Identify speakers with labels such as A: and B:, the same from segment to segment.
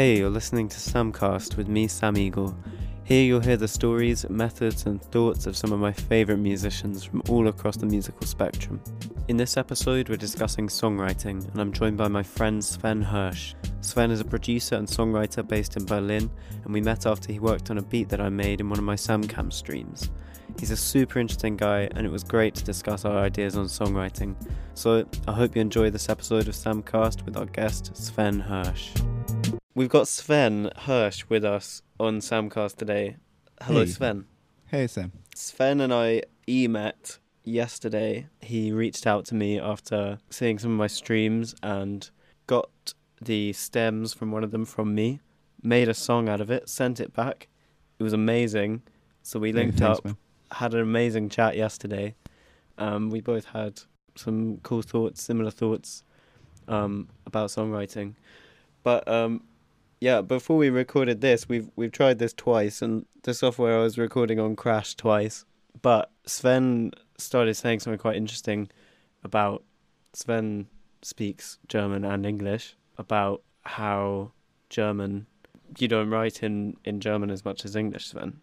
A: Hey, you're listening to Samcast with me, Sam Eagle. Here you'll hear the stories, methods, and thoughts of some of my favourite musicians from all across the musical spectrum. In this episode, we're discussing songwriting, and I'm joined by my friend Sven Hirsch. Sven is a producer and songwriter based in Berlin, and we met after he worked on a beat that I made in one of my Samcam streams. He's a super interesting guy, and it was great to discuss our ideas on songwriting. So I hope you enjoy this episode of Samcast with our guest, Sven Hirsch. We've got Sven Hirsch with us on Samcast today. Hello,
B: Hey.
A: Sven.
B: Hey Sam.
A: Sven and I e met yesterday. He reached out to me after seeing some of my streams and got the stems from one of them from me, made a song out of it, sent it back. It was amazing. So we
B: Hey,
A: linked
B: thanks,
A: up,
B: man.
A: had an amazing chat yesterday. Um, we both had some cool thoughts, similar thoughts um, about songwriting. But um, yeah, before we recorded this, we've we've tried this twice, and the software I was recording on crashed twice. But Sven started saying something quite interesting about Sven speaks German and English about how German you don't write in in German as much as English, Sven.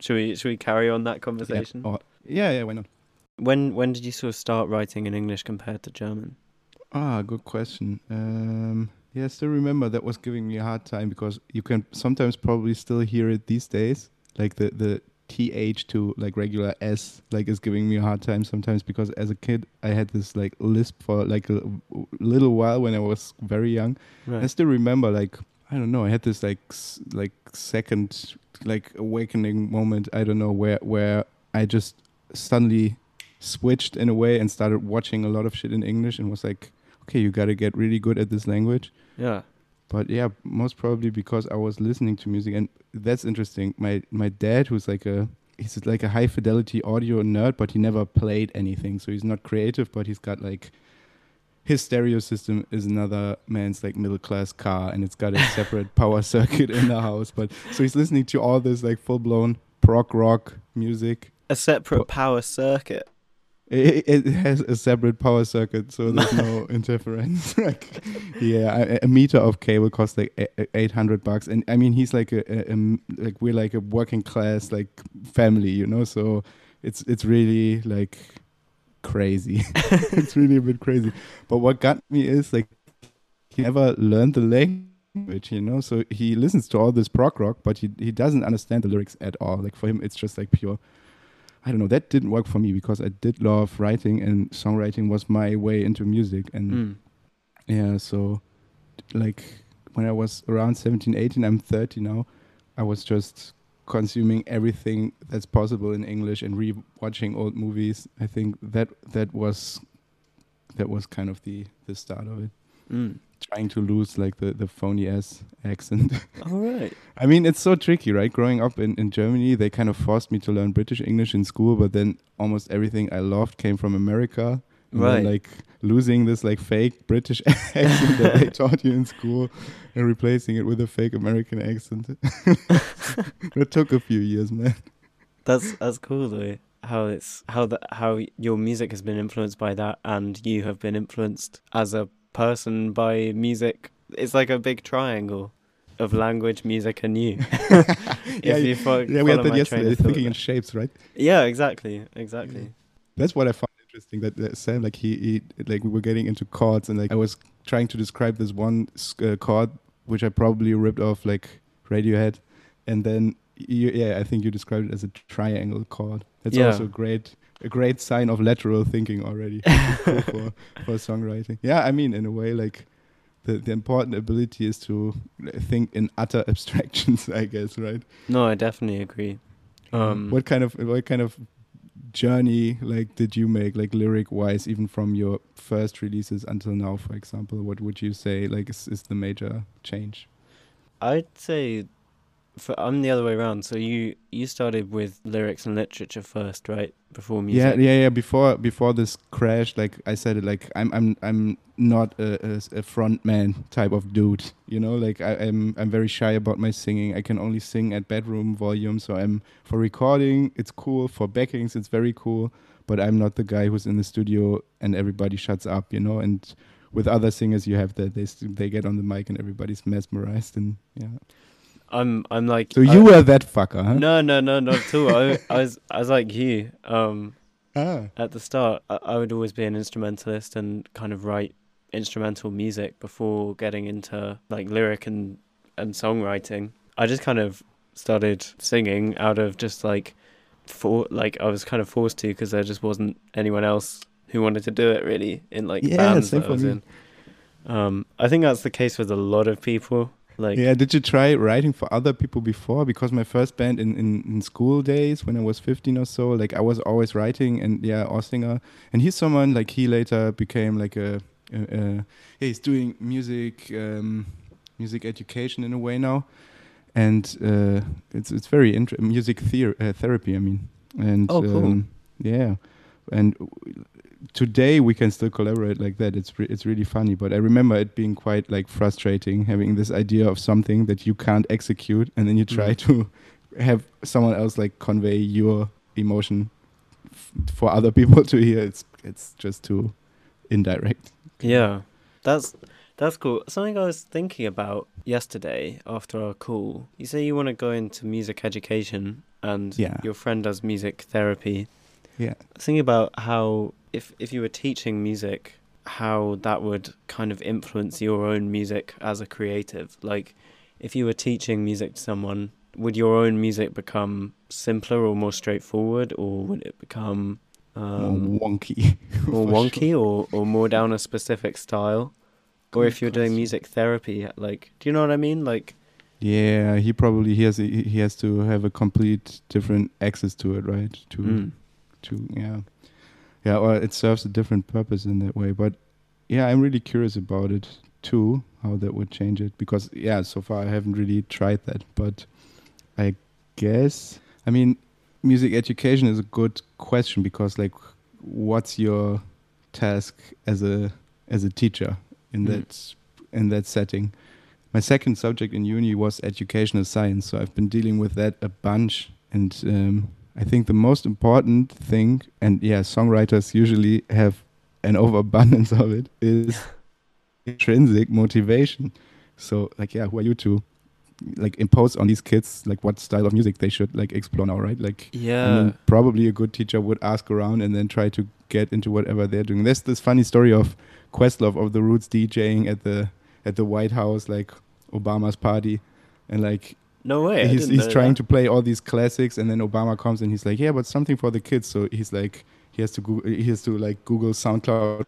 A: Should we should we carry on that conversation?
B: Yeah, yeah, yeah, why not?
A: When when did you sort of start writing in English compared to German?
B: Ah, good question. Um, yeah, I still remember that was giving me a hard time because you can sometimes probably still hear it these days, like the the th to like regular s, like is giving me a hard time sometimes because as a kid I had this like lisp for like a little while when I was very young. I still remember like I don't know. I had this like like second like awakening moment. I don't know where where I just suddenly switched in a way and started watching a lot of shit in English and was like, okay, you got to get really good at this language.
A: Yeah.
B: But yeah, most probably because I was listening to music, and that's interesting. My my dad, who's like a he's like a high fidelity audio nerd, but he never played anything, so he's not creative. But he's got like his stereo system is another man's like middle class car, and it's got a separate power circuit in the house. But so he's listening to all this like full blown prog rock music.
A: A separate power circuit.
B: It, it has a separate power circuit, so there's no interference. like, yeah, a, a meter of cable costs like eight hundred bucks, and I mean he's like a, a, a like we're like a working class like family, you know. So it's it's really like crazy. it's really a bit crazy. But what got me is like he never learned the language, you know. So he listens to all this prog rock, but he he doesn't understand the lyrics at all. Like for him, it's just like pure. I don't know. That didn't work for me because I did love writing and songwriting was my way into music. And
A: Mm.
B: yeah, so like when I was around 17, 18, I'm 30 now, I was just consuming everything that's possible in English and re-watching old movies. I think that that was that was kind of the the start of it.
A: Mm.
B: Trying to lose like the the phony ass accent.
A: All right.
B: I mean, it's so tricky, right? Growing up in, in Germany, they kind of forced me to learn British English in school, but then almost everything I loved came from America. And then,
A: Right.
B: like losing this like fake British accent that they taught you in school and replacing it with a fake American accent. it took a few years, man.
A: That's that's cool though. How it's how that how your music has been influenced by that, and you have been influenced as a person by music. It's like a big triangle of language, music, and you.
B: yeah,
A: you fo-
B: yeah, we had that yesterday, thinking in shapes, right?
A: Yeah, exactly, exactly.
B: That's what I found interesting. That, that Sam, like he, he, like we were getting into chords, and like I was trying to describe this one uh, chord, which I probably ripped off like Radiohead, and then you, yeah, I think you described it as a triangle chord. That's
A: Yeah.
B: also great, a great sign of lateral thinking already for, for for songwriting. Yeah, I mean, in a way, like the the important ability is to think in utter abstractions, I guess, right?
A: No, I definitely agree. Um,
B: what kind of what kind of journey like did you make like lyric wise even from your first releases until now for example what would you say like is, is the major change
A: I'd say for I'm the other way around. So you you started with lyrics and literature first, right? Before music.
B: yeah yeah yeah before before this crash like i said it like i'm i'm i'm not a, a, a front man type of dude you know like I, i'm i'm very shy about my singing i can only sing at bedroom volume so i'm for recording it's cool for backings it's very cool but i'm not the guy who's in the studio and everybody shuts up you know and with other singers you have that they they get on the mic and everybody's mesmerized and yeah.
A: I'm I'm like
B: So you
A: I-
B: were that fucker, huh?
A: no no no not at all. I, I was I was like you. Um,
B: Ah.
A: at the start, I, I would always be an instrumentalist and kind of write instrumental music before getting into like lyric and and songwriting. I just kind of started singing out of just like for like I was kind of forced to because there just wasn't anyone else who wanted to do it really in like
B: Yeah,
A: bands that I was in. Um, I think that's the case with a lot of people. Like
B: yeah, did you try writing for other people before? Because my first band in, in, in school days, when I was 15 or so, like I was always writing and yeah, Ossinger. And he's someone like he later became like a, a, a yeah, he's doing music, um, music education in a way now. And uh, it's it's very inter- music theor- uh, therapy, I mean. And
A: Oh, cool.
B: um, yeah. And today we can still collaborate like that. It's re- it's really funny. But I remember it being quite like frustrating having this idea of something that you can't execute, and then you try
A: Mm.
B: to have someone else like convey your emotion f- for other people to hear. It's it's just too indirect.
A: Yeah, that's that's cool. Something I was thinking about yesterday after our call. You say you want to go into music education, and
B: Yeah.
A: your friend does music therapy.
B: Yeah.
A: Thinking about how if if you were teaching music, how that would kind of influence your own music as a creative. Like, if you were teaching music to someone, would your own music become simpler or more straightforward, or would it become um,
B: More wonky.
A: more wonky or, or more down a specific style or if you're doing music therapy like do you know what i mean like
B: Yeah, he probably he has he he has to have a complete different access to it, right? To
A: mm,
B: to yeah, yeah. well, it serves a different purpose in that way. But yeah, I'm really curious about it too, how that would change it. Because yeah, so far I haven't really tried that. But I guess I mean, music education is a good question because like, what's your task as a as a teacher in
A: Mm.
B: that in that setting? my second subject in uni was educational science so i've been dealing with that a bunch and um, i think the most important thing and yeah songwriters usually have an overabundance of it is intrinsic motivation. So like yeah who are you to like impose on these kids like what style of music they should like explore now right? Like
A: yeah.
B: probably a good teacher would ask around and then try to get into whatever they're doing. There's this funny story of Questlove of the Roots DJing at the at the White House, like Obama's party, and like
A: no way
B: he's he's trying
A: that.
B: to play all these classics, and then Obama comes and he's like, yeah, but something for the kids. So he's like, he has to Google, he has to like Google SoundCloud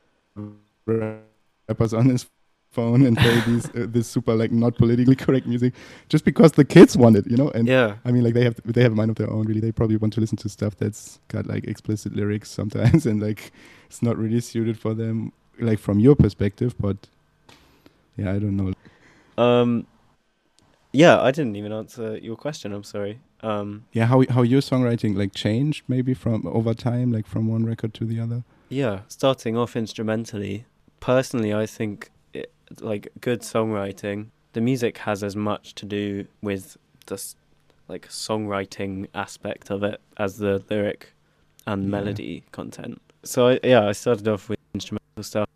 B: rappers on his phone and play these uh, this super like not politically correct music just because the kids want it, you know, and
A: yeah
B: I mean, like they have they have a mind of their own. Really, they probably want to listen to stuff that's got like explicit lyrics sometimes, and like it's not really suited for them, like from your perspective. But yeah, I don't know.
A: um yeah i didn't even answer your question i'm sorry um
B: Yeah, how how your songwriting like changed maybe from over time, like from one record to the other.
A: yeah starting off instrumentally personally i think it, like good songwriting the music has as much to do with the like songwriting aspect of it as the lyric and
B: Yeah.
A: melody content so I, yeah i started off with instrumental stuff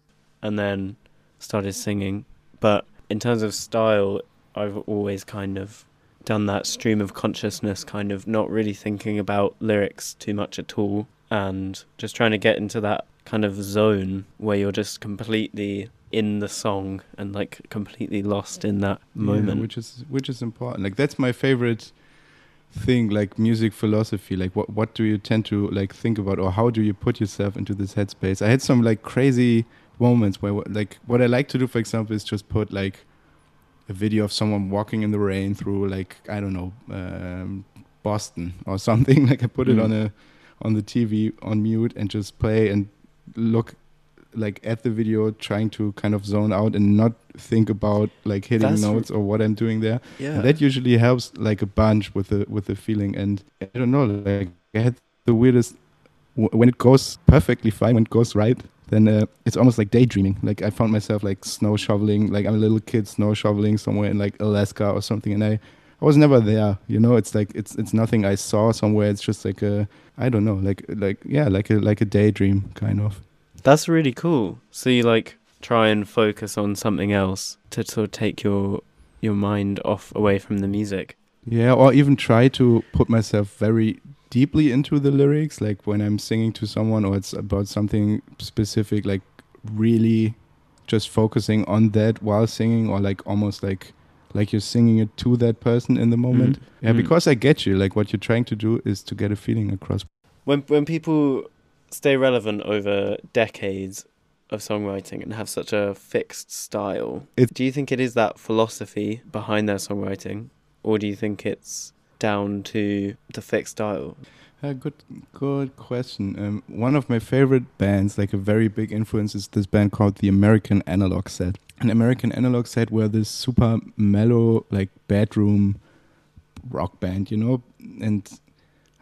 A: and then started singing but in terms of style i've always kind of done that stream of consciousness kind of not really thinking about lyrics too much at all and just trying to get into that kind of zone where you're just completely in the song and like completely lost in that moment Yeah,
B: which is which is important. Like that's my favorite thing, like music philosophy. Like what what do you tend to like think about, or how do you put yourself into this headspace? I had some like crazy moments where like what I like to do, for example, is just put like a video of someone walking in the rain through like I don't know um, Boston or something. Like I put it
A: Mm.
B: on a on the TV on mute and just play and look like at the video trying to kind of zone out and not think about like hitting
A: That's
B: notes or what I'm doing there.
A: yeah.
B: And that usually helps like a bunch with the with the feeling. And I don't know, like I had the weirdest when it goes perfectly fine, when it goes right, then uh, it's almost like daydreaming. Like I found myself like snow shoveling, like I'm a little kid snow shoveling somewhere in like Alaska or something, and I. I was never there, you know. It's like it's it's nothing I saw somewhere. It's just like a I don't know, like like yeah, like a like a daydream kind of.
A: That's really cool. So you like try and focus on something else to sort of take your your mind off away from the music.
B: Yeah, or even try to put myself very deeply into the lyrics, like when I'm singing to someone or it's about something specific, like really just focusing on that while singing, or like almost like like you're singing it to that person in the moment.
A: Mm.
B: Yeah,
A: Mm.
B: because I get you. Like what you're trying to do is to get a feeling across.
A: When when people stay relevant over decades of songwriting and have such a fixed style,
B: It-
A: do you think it is that philosophy behind their songwriting, or do you think it's down to the fixed style?
B: Uh, good, good question. Um, one of my favorite bands, like a very big influence, is this band called the American Analog Set. An American Analog Set were this super mellow, like bedroom rock band, you know. And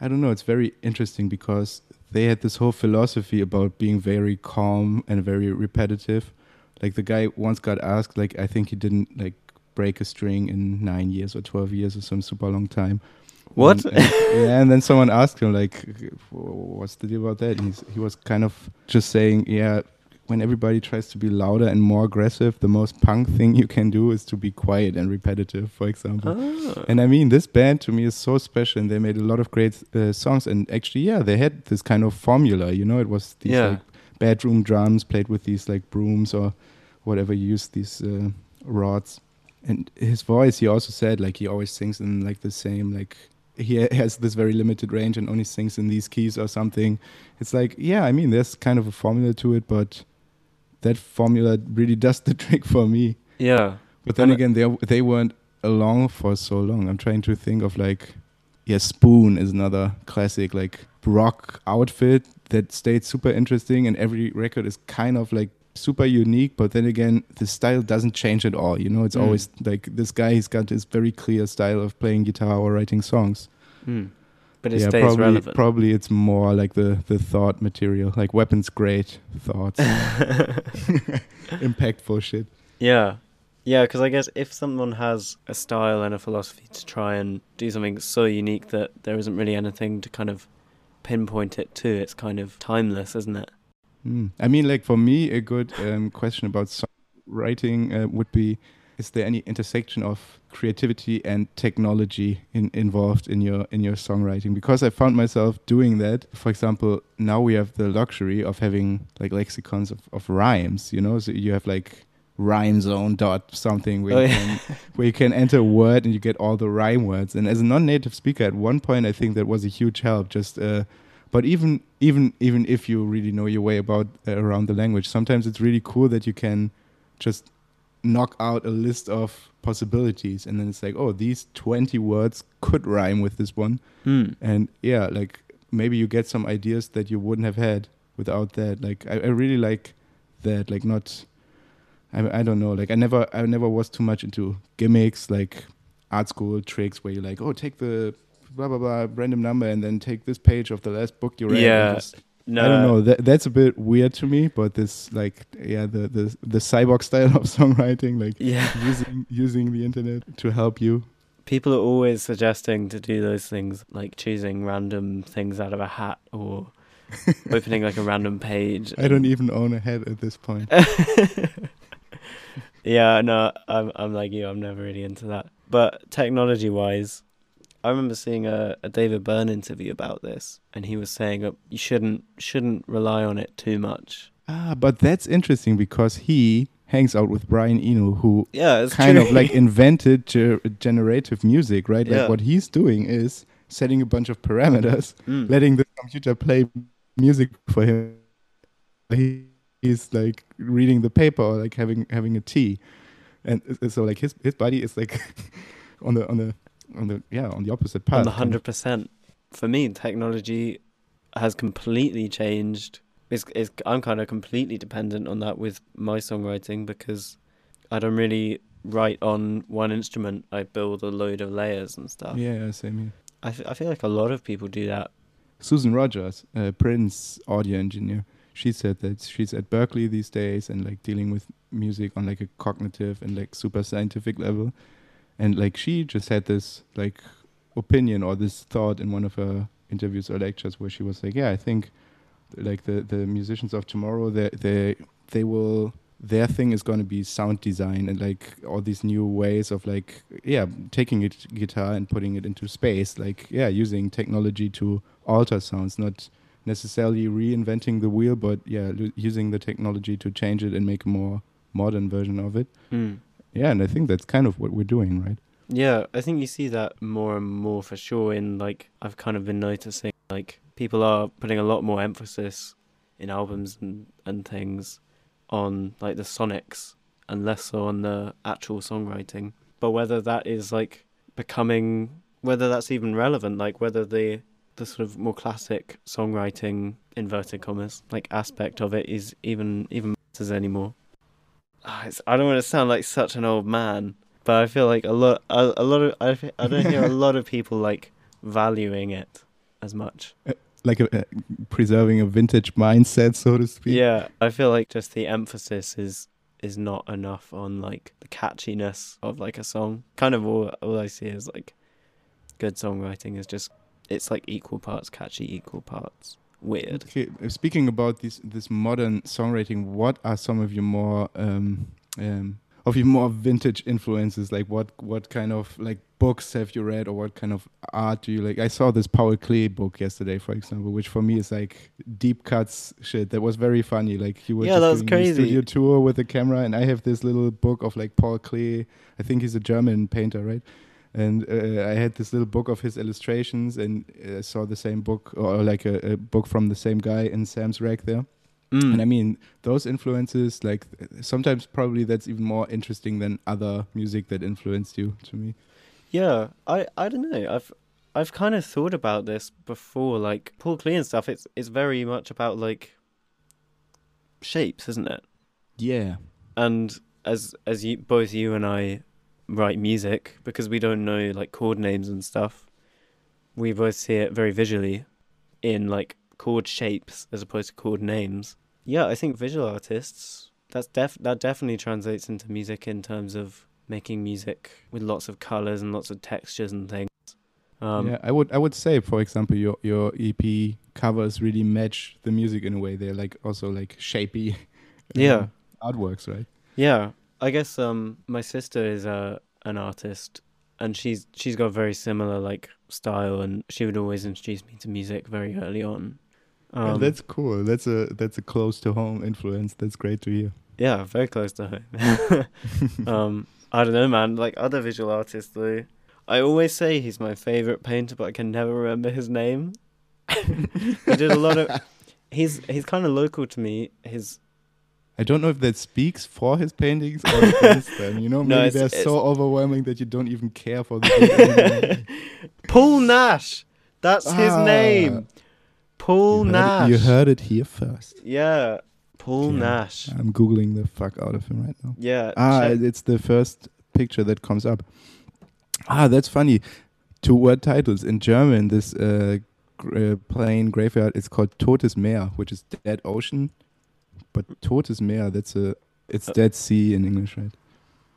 B: I don't know, it's very interesting because they had this whole philosophy about being very calm and very repetitive. Like the guy once got asked, like I think he didn't like break a string in nine years or twelve years or some super long time.
A: What?
B: And- and- yeah, and then someone asked him like, "What's the deal about that?" And he's, he was kind of just saying, "Yeah, when everybody tries to be louder and more aggressive, the most punk thing you can do is to be quiet and repetitive." For example.
A: Ah.
B: And I mean, this band to me is so special, and they made a lot of great uh, songs. And actually, yeah, they had this kind of formula. You know, it was these
A: Yeah.
B: like bedroom drums played with these like brooms or whatever you use these uh, rods. And his voice, he also said, like he always sings in like the same like he has this very limited range and only sings in these keys or something. It's like, yeah, I mean, there's kind of a formula to it, but that formula really does the trick for me.
A: yeah.
B: But then
A: And-
B: again, they they weren't along for so long. I'm trying to think of like, yeah, Spoon is another classic like rock outfit that stayed super interesting, and every record is kind of like super unique. But then again, the style doesn't change at all. You know, it's
A: Mm.
B: always like this guy. He's got this very clear style of playing guitar or writing songs.
A: Hmm. But it
B: yeah,
A: stays
B: probably
A: relevant.
B: probably it's more like the the thought material, like weapons great thoughts, impactful shit.
A: Yeah. Yeah, because I guess if someone has a style and a philosophy to try and do something so unique that there isn't really anything to kind of pinpoint it to, it's kind of timeless, isn't it?
B: Mm. I mean, like for me, a good um, question about songwriting uh, would be: Is there any intersection of creativity and technology in, involved in your in your songwriting? Because I found myself doing that. For example, now we have the luxury of having like lexicons of, of rhymes. You know, so you have like rhyme zone dot something where
A: Oh,
B: you
A: yeah.
B: can where you can enter a word and you get all the rhyme words. And as a non-native speaker, at one point, I think that was a huge help. Just, uh, but even even even if you really know your way about uh, around the language, sometimes it's really cool that you can just knock out a list of possibilities, and then it's like, oh, these twenty words could rhyme with this one,
A: Hmm.
B: and yeah, like maybe you get some ideas that you wouldn't have had without that. Like I, I really like that. Like not. I, I don't know. Like I never, I never was too much into gimmicks, like art school tricks, where you're like, oh, take the blah blah blah random number and then take this page of the last book you read.
A: Yeah.
B: just-
A: No.
B: I don't know. That that's a bit weird to me, but this like yeah, the the the cyborg style of songwriting, like
A: Yeah.
B: using using the internet to help you.
A: People are always suggesting to do those things, like choosing random things out of a hat or opening like a random page.
B: I don't even own a hat at this point.
A: yeah, no, I'm I'm like you. I'm never really into that. But technology wise, I remember seeing a, a David Byrne interview about this, and he was saying that you shouldn't shouldn't rely on it too much.
B: Ah, but that's interesting because he hangs out with Brian Eno, who
A: Yeah,
B: kind
A: true.
B: of like invented ge- generative music, right?
A: Yeah.
B: Like what he's doing is setting a bunch of parameters,
A: Mm.
B: letting the computer play music for him. He, he's like reading the paper or like having having a tea, and uh, so like his his body is like on the on the on the yeah on the opposite path.
A: on the hundred percent. For me, technology has completely changed. It's, it's I'm kind of completely dependent on that with my songwriting because I don't really write on one instrument. I build a load of layers and stuff.
B: Yeah, same here.
A: I, f- I feel like a lot of people do that.
B: Susan Rogers, uh, Prince audio engineer, she said that she's at Berklee these days and like dealing with music on like a cognitive and like super scientific level. And like she just had this like opinion or this thought in one of her interviews or lectures where she was like, yeah, I think like the the musicians of tomorrow they they they will their thing is going to be sound design and like all these new ways of like yeah taking a guitar and putting it into space like yeah using technology to alter sounds not necessarily reinventing the wheel but yeah using the technology to change it and make a more modern version of it
A: Mm.
B: Yeah and i think that's kind of what we're doing right
A: Yeah, I think you see that more and more for sure. In like, I've kind of been noticing like people are putting a lot more emphasis in albums and and things on like the sonics and less so on the actual songwriting. But whether that is like becoming, whether that's even relevant, like whether the the sort of more classic songwriting inverted commas like aspect of it is even even matters anymore. Ah, it's, I don't want to sound like such an old man, but I feel like a lot a, a lot of I don't hear a lot of people like valuing it as much.
B: like a, a preserving a vintage mindset so to speak
A: Yeah, I feel like just the emphasis is is not enough on like the catchiness of like a song. Kind of all all I see is like good songwriting is just it's like equal parts catchy, equal parts weird.
B: Okay, uh, speaking about this this modern songwriting, what are some of your more um, um, of your more vintage influences? Like what what kind of like books have you read, or what kind of art do you like? I saw this Paul Klee book yesterday, for example, which for me is like deep cuts shit. That was very funny. Like he was
A: Yeah,
B: just
A: that was
B: doing a
A: crazy.
B: studio tour with a camera, and I have this little book of like Paul Klee. I think he's a German painter, right? And uh, I had this little book of his illustrations, and I saw the same book or like a, a book from the same guy in Sam's rack there.
A: Mm.
B: And I mean, those influences, like sometimes probably that's even more interesting than other music that influenced you to me.
A: Yeah, I I don't know. I've I've kind of thought about this before, like Paul Klee and stuff. It's it's very much about like shapes, isn't it?
B: Yeah.
A: And as as you both you and I write music because we don't know like chord names and stuff, we both see it very visually in like chord shapes as opposed to chord names. Yeah, I think visual artists that's def that definitely translates into music in terms of making music with lots of colors and lots of textures and things. Um,
B: yeah, I would I would say, for example, your your EP covers really match the music in a way. They're like also like shapey, um,
A: Yeah.
B: artworks, right?
A: Yeah, I guess um my sister is uh, an artist and she's she's got a very similar like style and she would always introduce me to music very early on.
B: Yeah,
A: Um,
B: that's cool. That's a that's a close to home influence. That's great to hear.
A: yeah, very close to home. um I don't know man, like other visual artists though. I always say he's my favorite painter but I can never remember his name. he did a lot of he's he's kind of local to me. His
B: I don't know if that speaks for his paintings or against them. You know,
A: No,
B: maybe they're so overwhelming that you don't even care for them.
A: Paul Nash. That's his
B: Ah.
A: name. Paul
B: you, heard
A: Nash.
B: it, you heard it here first.
A: Yeah, Paul
B: Yeah.
A: Nash.
B: I'm googling the fuck out of him right now.
A: Yeah.
B: Ah,
A: check-
B: it's the first picture that comes up. Ah, that's funny. Two word titles in German. This uh, gr- uh, plain graveyard is called Totes Meer, which is dead ocean. But Totes Meer, that's a it's
A: Uh,
B: Dead Sea in English, right?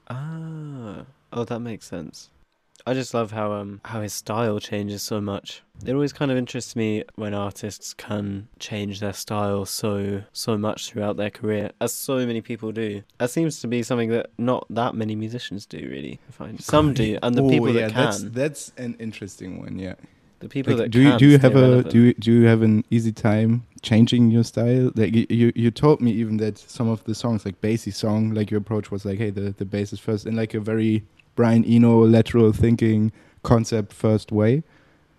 A: ah. Oh, that makes sense. I just love how um how his style changes so much. It always kind of interests me when artists can change their style so so much throughout their career, as so many people do. That seems to be something that not that many musicians do, really. I find some do, and the
B: Oh,
A: people
B: yeah,
A: that can,
B: That's, that's an interesting one. Yeah.
A: The people
B: Like,
A: that
B: do you do you have a
A: relevant.
B: do you, do you have an easy time changing your style? Like you, you you told me even that some of the songs like bassy song, like your approach was like, hey, the the bass is first, in like a very Brian Eno lateral thinking concept first way.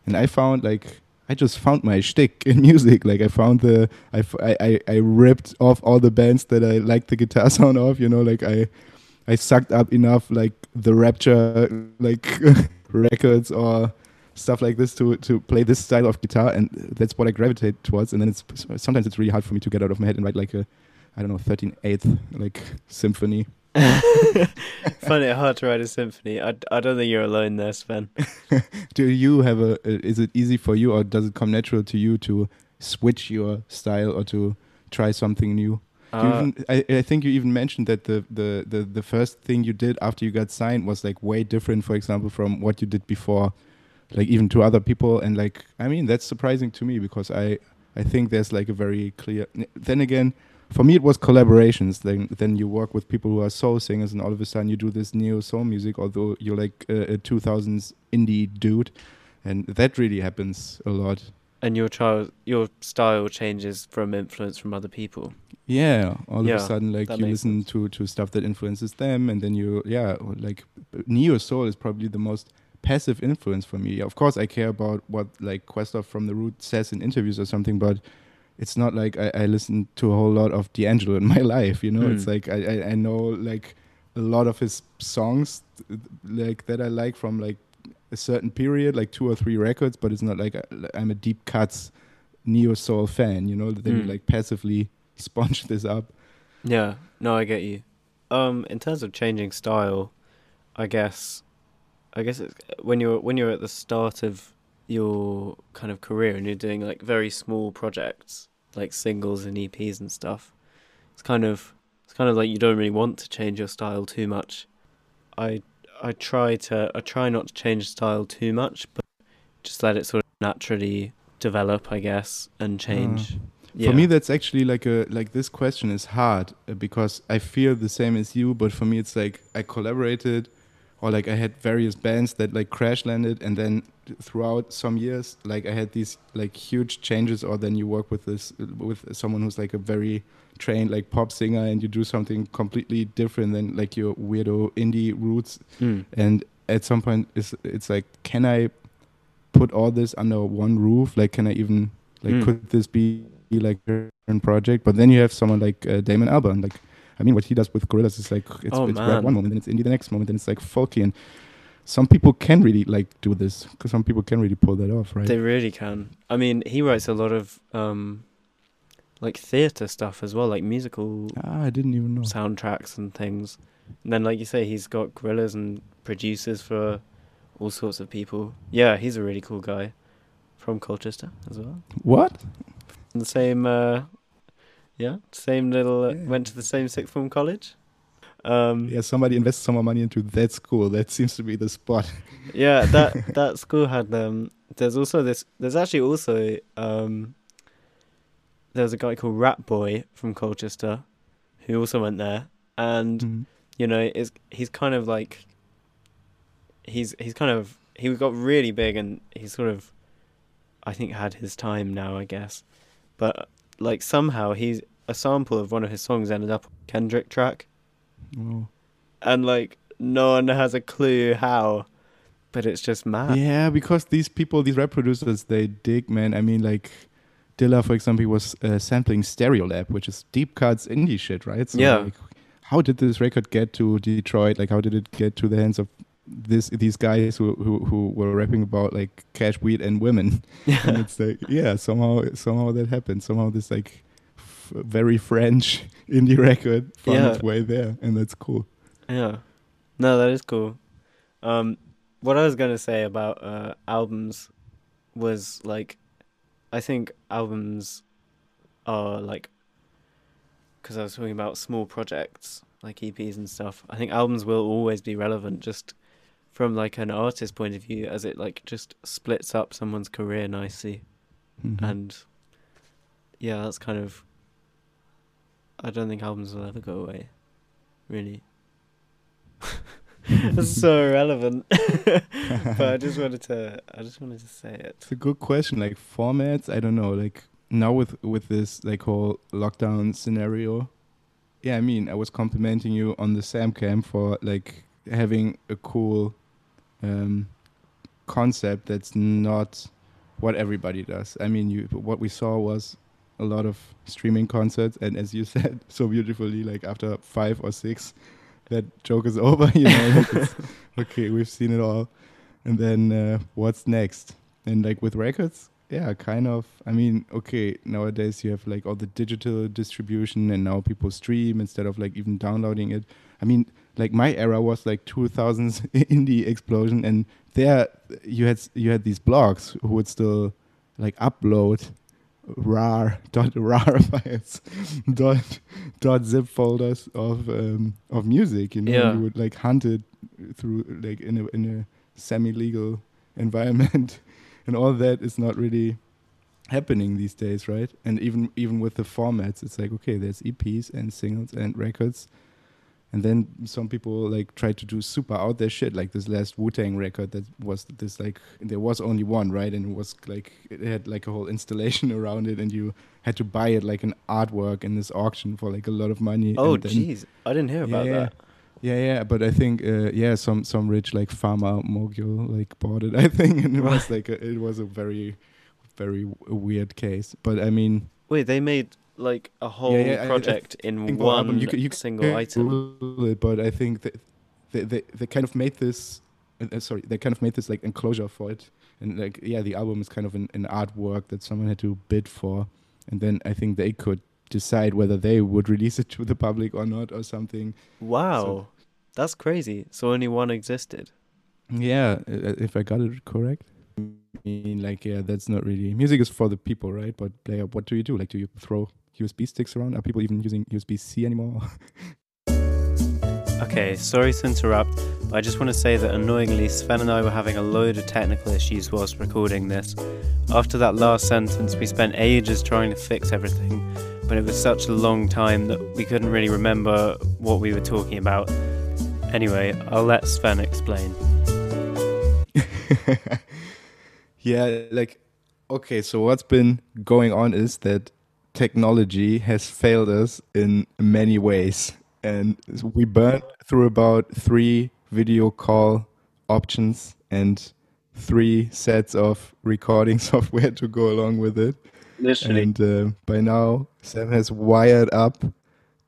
B: And I found like I just found my shtick in music. Like I found the I, f- I, I, I ripped off all the bands that I liked the guitar sound of. You know, like I I sucked up enough like the Rapture like records or stuff like this to to play this style of guitar, and that's what I gravitate towards. And then it's sometimes it's really hard for me to get out of my head and write like a I don't know 13 eighth like symphony.
A: Find it hard to write a symphony. I, I don't think you're alone there, Sven.
B: Do you have a? Is it easy for you, or does it come natural to you to switch your style or to try something new?
A: Uh,
B: even, I, I think you even mentioned that the, the, the, the first thing you did after you got signed was like way different, for example, from what you did before, like even to other people. And like, I mean, that's surprising to me because I, I think there's like a very clear. Then again, for me it was collaborations. Then then you work with people who are soul singers, and all of a sudden you do this neo soul music. Although you're like a, a 2000s indie dude, and that really happens a lot.
A: And your child, your style changes from influence from other people.
B: Yeah, all
A: Yeah,
B: of a sudden, like you listen to to stuff that influences them, and then you, yeah, like neo soul is probably the most passive influence for me. Of course, I care about what like Questlove from the Root says in interviews or something, but it's not like I, I listen to a whole lot of D'Angelo in my life. You know, it's
A: Hmm.
B: like I, I I know like a lot of his songs, like that I like from like a certain period, like two or three records, but it's not like I, I'm a deep cuts neo soul fan. You know, you
A: Hmm.
B: like passively sponge this up.
A: Yeah, no, I get you. Um, in terms of changing style, I guess, I guess it's when you're when you're at the start of your kind of career and you're doing like very small projects like singles and EPs and stuff. It's kind of it's kind of like you don't really want to change your style too much. I I try to I try not to change style too much, but just let it sort of naturally develop, I guess, and change.
B: For me, that's actually like a like this question is hard uh, because I feel the same as you, but for me, it's like I collaborated, or like I had various bands that like crash landed, and then throughout some years, like I had these like huge changes, or then you work with this with someone who's like a very trained like pop singer, and you do something completely different than like your weirdo indie roots,
A: Mm.
B: and at some point, it's it's like, can I put all this under one roof? Like, can I even like
A: Mm.
B: could this be like a project? But then you have someone like uh, Damon Albarn. Like, I mean, what he does with Gorillaz is like it's,
A: Oh,
B: it's rap one moment, then it's indie the next moment, then it's like folky, and some people can really like do this because some people can really pull that off, right?
A: They really can. I mean, he writes a lot of um, like theatre stuff as well, like musical
B: ah, I didn't even know.
A: soundtracks and things. And then, like you say, he's got Gorillaz and producers for all sorts of people. Yeah, he's a really cool guy from Colchester as well.
B: What?
A: And the same, uh, yeah, same little. Uh,
B: Yeah.
A: Went to the same sixth form college. Um,
B: Yeah, somebody invests some more money into that school. That seems to be the spot.
A: yeah that that school had um there's also this there's actually also um there's a guy called rat boy from colchester who also went there and
B: Mhm.
A: you know is he's kind of like he's he's kind of he got really big and he's sort of i think had his time now i guess but like somehow he's a sample of one of his songs ended up on kendrick track
B: Oh.
A: and like no one has a clue how but it's just mad
B: Yeah, because these people, these rap producers, they dig, man. I mean, like Dilla, for example, he was uh, sampling Stereolab, which is deep cuts indie shit, right? So,
A: Yeah.
B: Like, how did this record get to Detroit? Like, how did it get to the hands of this these guys who who, who were rapping about like cash, weed, and women? and it's like, yeah, somehow somehow that happened. Somehow this like f- very French indie record found
A: Yeah.
B: its way there, and that's cool.
A: Yeah. No, that is cool. Um, what I was gonna say about uh albums was like, I think albums are like, because I was talking about small projects like EPs and stuff. I think albums will always be relevant, just from like an artist's point of view, as it like just splits up someone's career nicely,
B: Mhm.
A: and yeah, that's kind of. I don't think albums will ever go away, really. That's so irrelevant. but I just wanted to I just wanted to say it.
B: It's a good question. Like formats, I don't know. Like now with with this like whole lockdown scenario, yeah. I mean, I was complimenting you on the sam cam for like having a cool um, concept that's not what everybody does. I mean, you what we saw was a lot of streaming concerts, and as you said so beautifully, like after five or six, that joke is over. You know, like okay, we've seen it all and then uh, what's next and like with records yeah kind of i mean okay nowadays you have like all the digital distribution and now people stream instead of like even downloading it i mean like my era was like 2000s indie explosion and there you had you had these blogs who would still like upload rar dot rar files dot dot zip folders of um, of music you know
A: Yeah.
B: you would like hunt it through like in a in a semi legal environment and all that is not really happening these days, right? And even even with the formats, it's like okay, there's EPs and singles and records, and then some people like try to do super out there shit, like this last Wu Tang record that was this like there was only one, right? And it was like it had like a whole installation around it, and you had to buy it like an artwork in this auction for like a lot of money.
A: Oh, jeez, I didn't hear about
B: yeah,
A: that.
B: Yeah, yeah, but I think uh, yeah, some some rich like pharma mogul like bought it. I think, and it was like a, it was a very, very weird case. But I mean,
A: Wait, they made like a whole
B: yeah, I- I
A: project in
B: single
A: one
B: album, you could- you
A: single item.
B: It, but I think that they, they they kind of made this. Uh, uh, sorry, they kind of made this like enclosure for it, and like yeah, the album is kind of an, an artwork that someone had to bid for, and then I think they could decide whether they would release it to the public or not or something.
A: Wow, that's crazy. So only one existed.
B: Yeah, uh, if I got it correct. I mean, like, yeah, that's not really music is for the people, right? But yeah, what do you do? Like, do you throw USB sticks around? Are people even using USB C anymore?
A: Okay, sorry to interrupt, but I just want to say that annoyingly, Sven and I were having a load of technical issues whilst recording this. After that last sentence, we spent ages trying to fix everything, but it was such a long time that we couldn't really remember what we were talking about. Anyway, I'll let Sven explain.
B: yeah, like, okay, so what's been going on is that technology has failed us in many ways. And we burned through about three video call options and three sets of recording software to go along with it.
A: Literally.
B: And uh, by now, Sam has wired up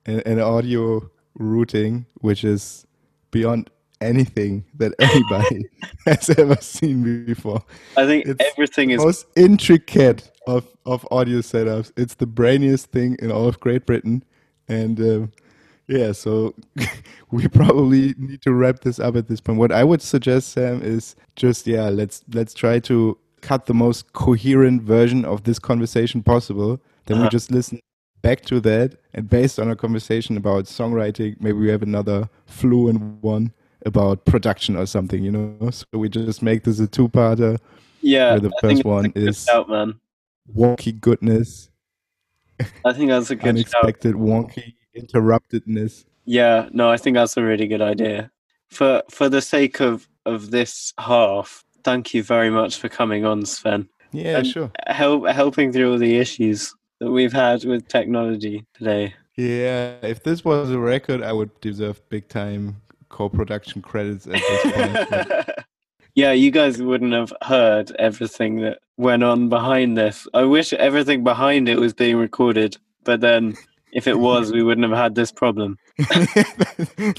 B: an, an audio routing which is beyond anything that anybody has ever seen before.
C: I think
B: It's
C: everything is
B: Most intricate of, of audio setups. It's the brainiest thing in all of Great Britain. And um yeah, so we probably need to wrap this up at this point. What I would suggest, Sam, is just yeah, let's let's try to cut the most coherent version of this conversation possible. Then we
C: Uh-huh.
B: just listen back to that, and based on a conversation about songwriting, maybe we have another fluent one about production or something. You know, so we just make this a two-parter.
C: yeah.
B: the
C: I think
B: first one
C: that's a good
B: is-
C: shout, man.
B: Wonky goodness,
C: I think that's a good shout.
B: unexpected wonky interruptedness.
C: Yeah, no, I think that's a really good idea. For for the sake of of this half, thank you very much for coming on, Sven.
B: Yeah,
C: And-
B: sure.
C: Help helping through all the issues that we've had with technology today.
B: Yeah, if this was a record, I would deserve big time co-production credits at this point.
C: yeah, you guys wouldn't have heard everything that went on behind this. I wish everything behind it was being recorded, but then if it was, we wouldn't have had this problem.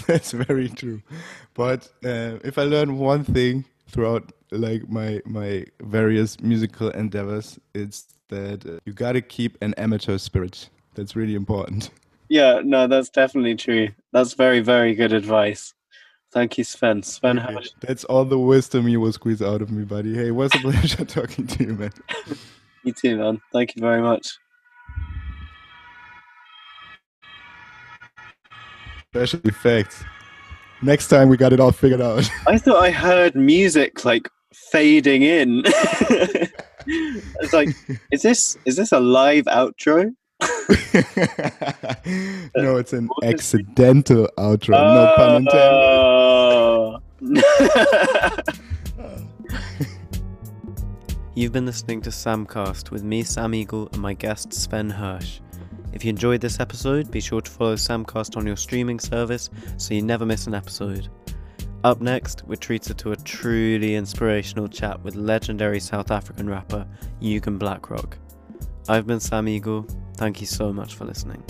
B: That's very true. But uh, if I learn one thing throughout like my my various musical endeavors, it's that uh, you got to keep an amateur spirit. That's really important.
C: Yeah, no, that's definitely true. That's very, very good advice. Thank you, Sven. Sven, how much?
B: That's all the wisdom you will squeeze out of me, buddy. Hey, it was a pleasure talking to you, man.
C: You too, man. Thank you very much.
B: Special effects. Next time we got it all figured out.
C: I thought I heard music like fading in. it's like, is this is this a live outro?
B: no, it's an accidental outro. no pun oh, intended.
C: Oh.
A: You've been listening to Samcast with me, Sam Eagle, and my guest Sven Hirsch. If you enjoyed this episode, be sure to follow Samcast on your streaming service so you never miss an episode. Up next, we're treated to a truly inspirational chat with legendary South African rapper Yugen Blakrok. I've been Sam Eagle. Thank you so much for listening.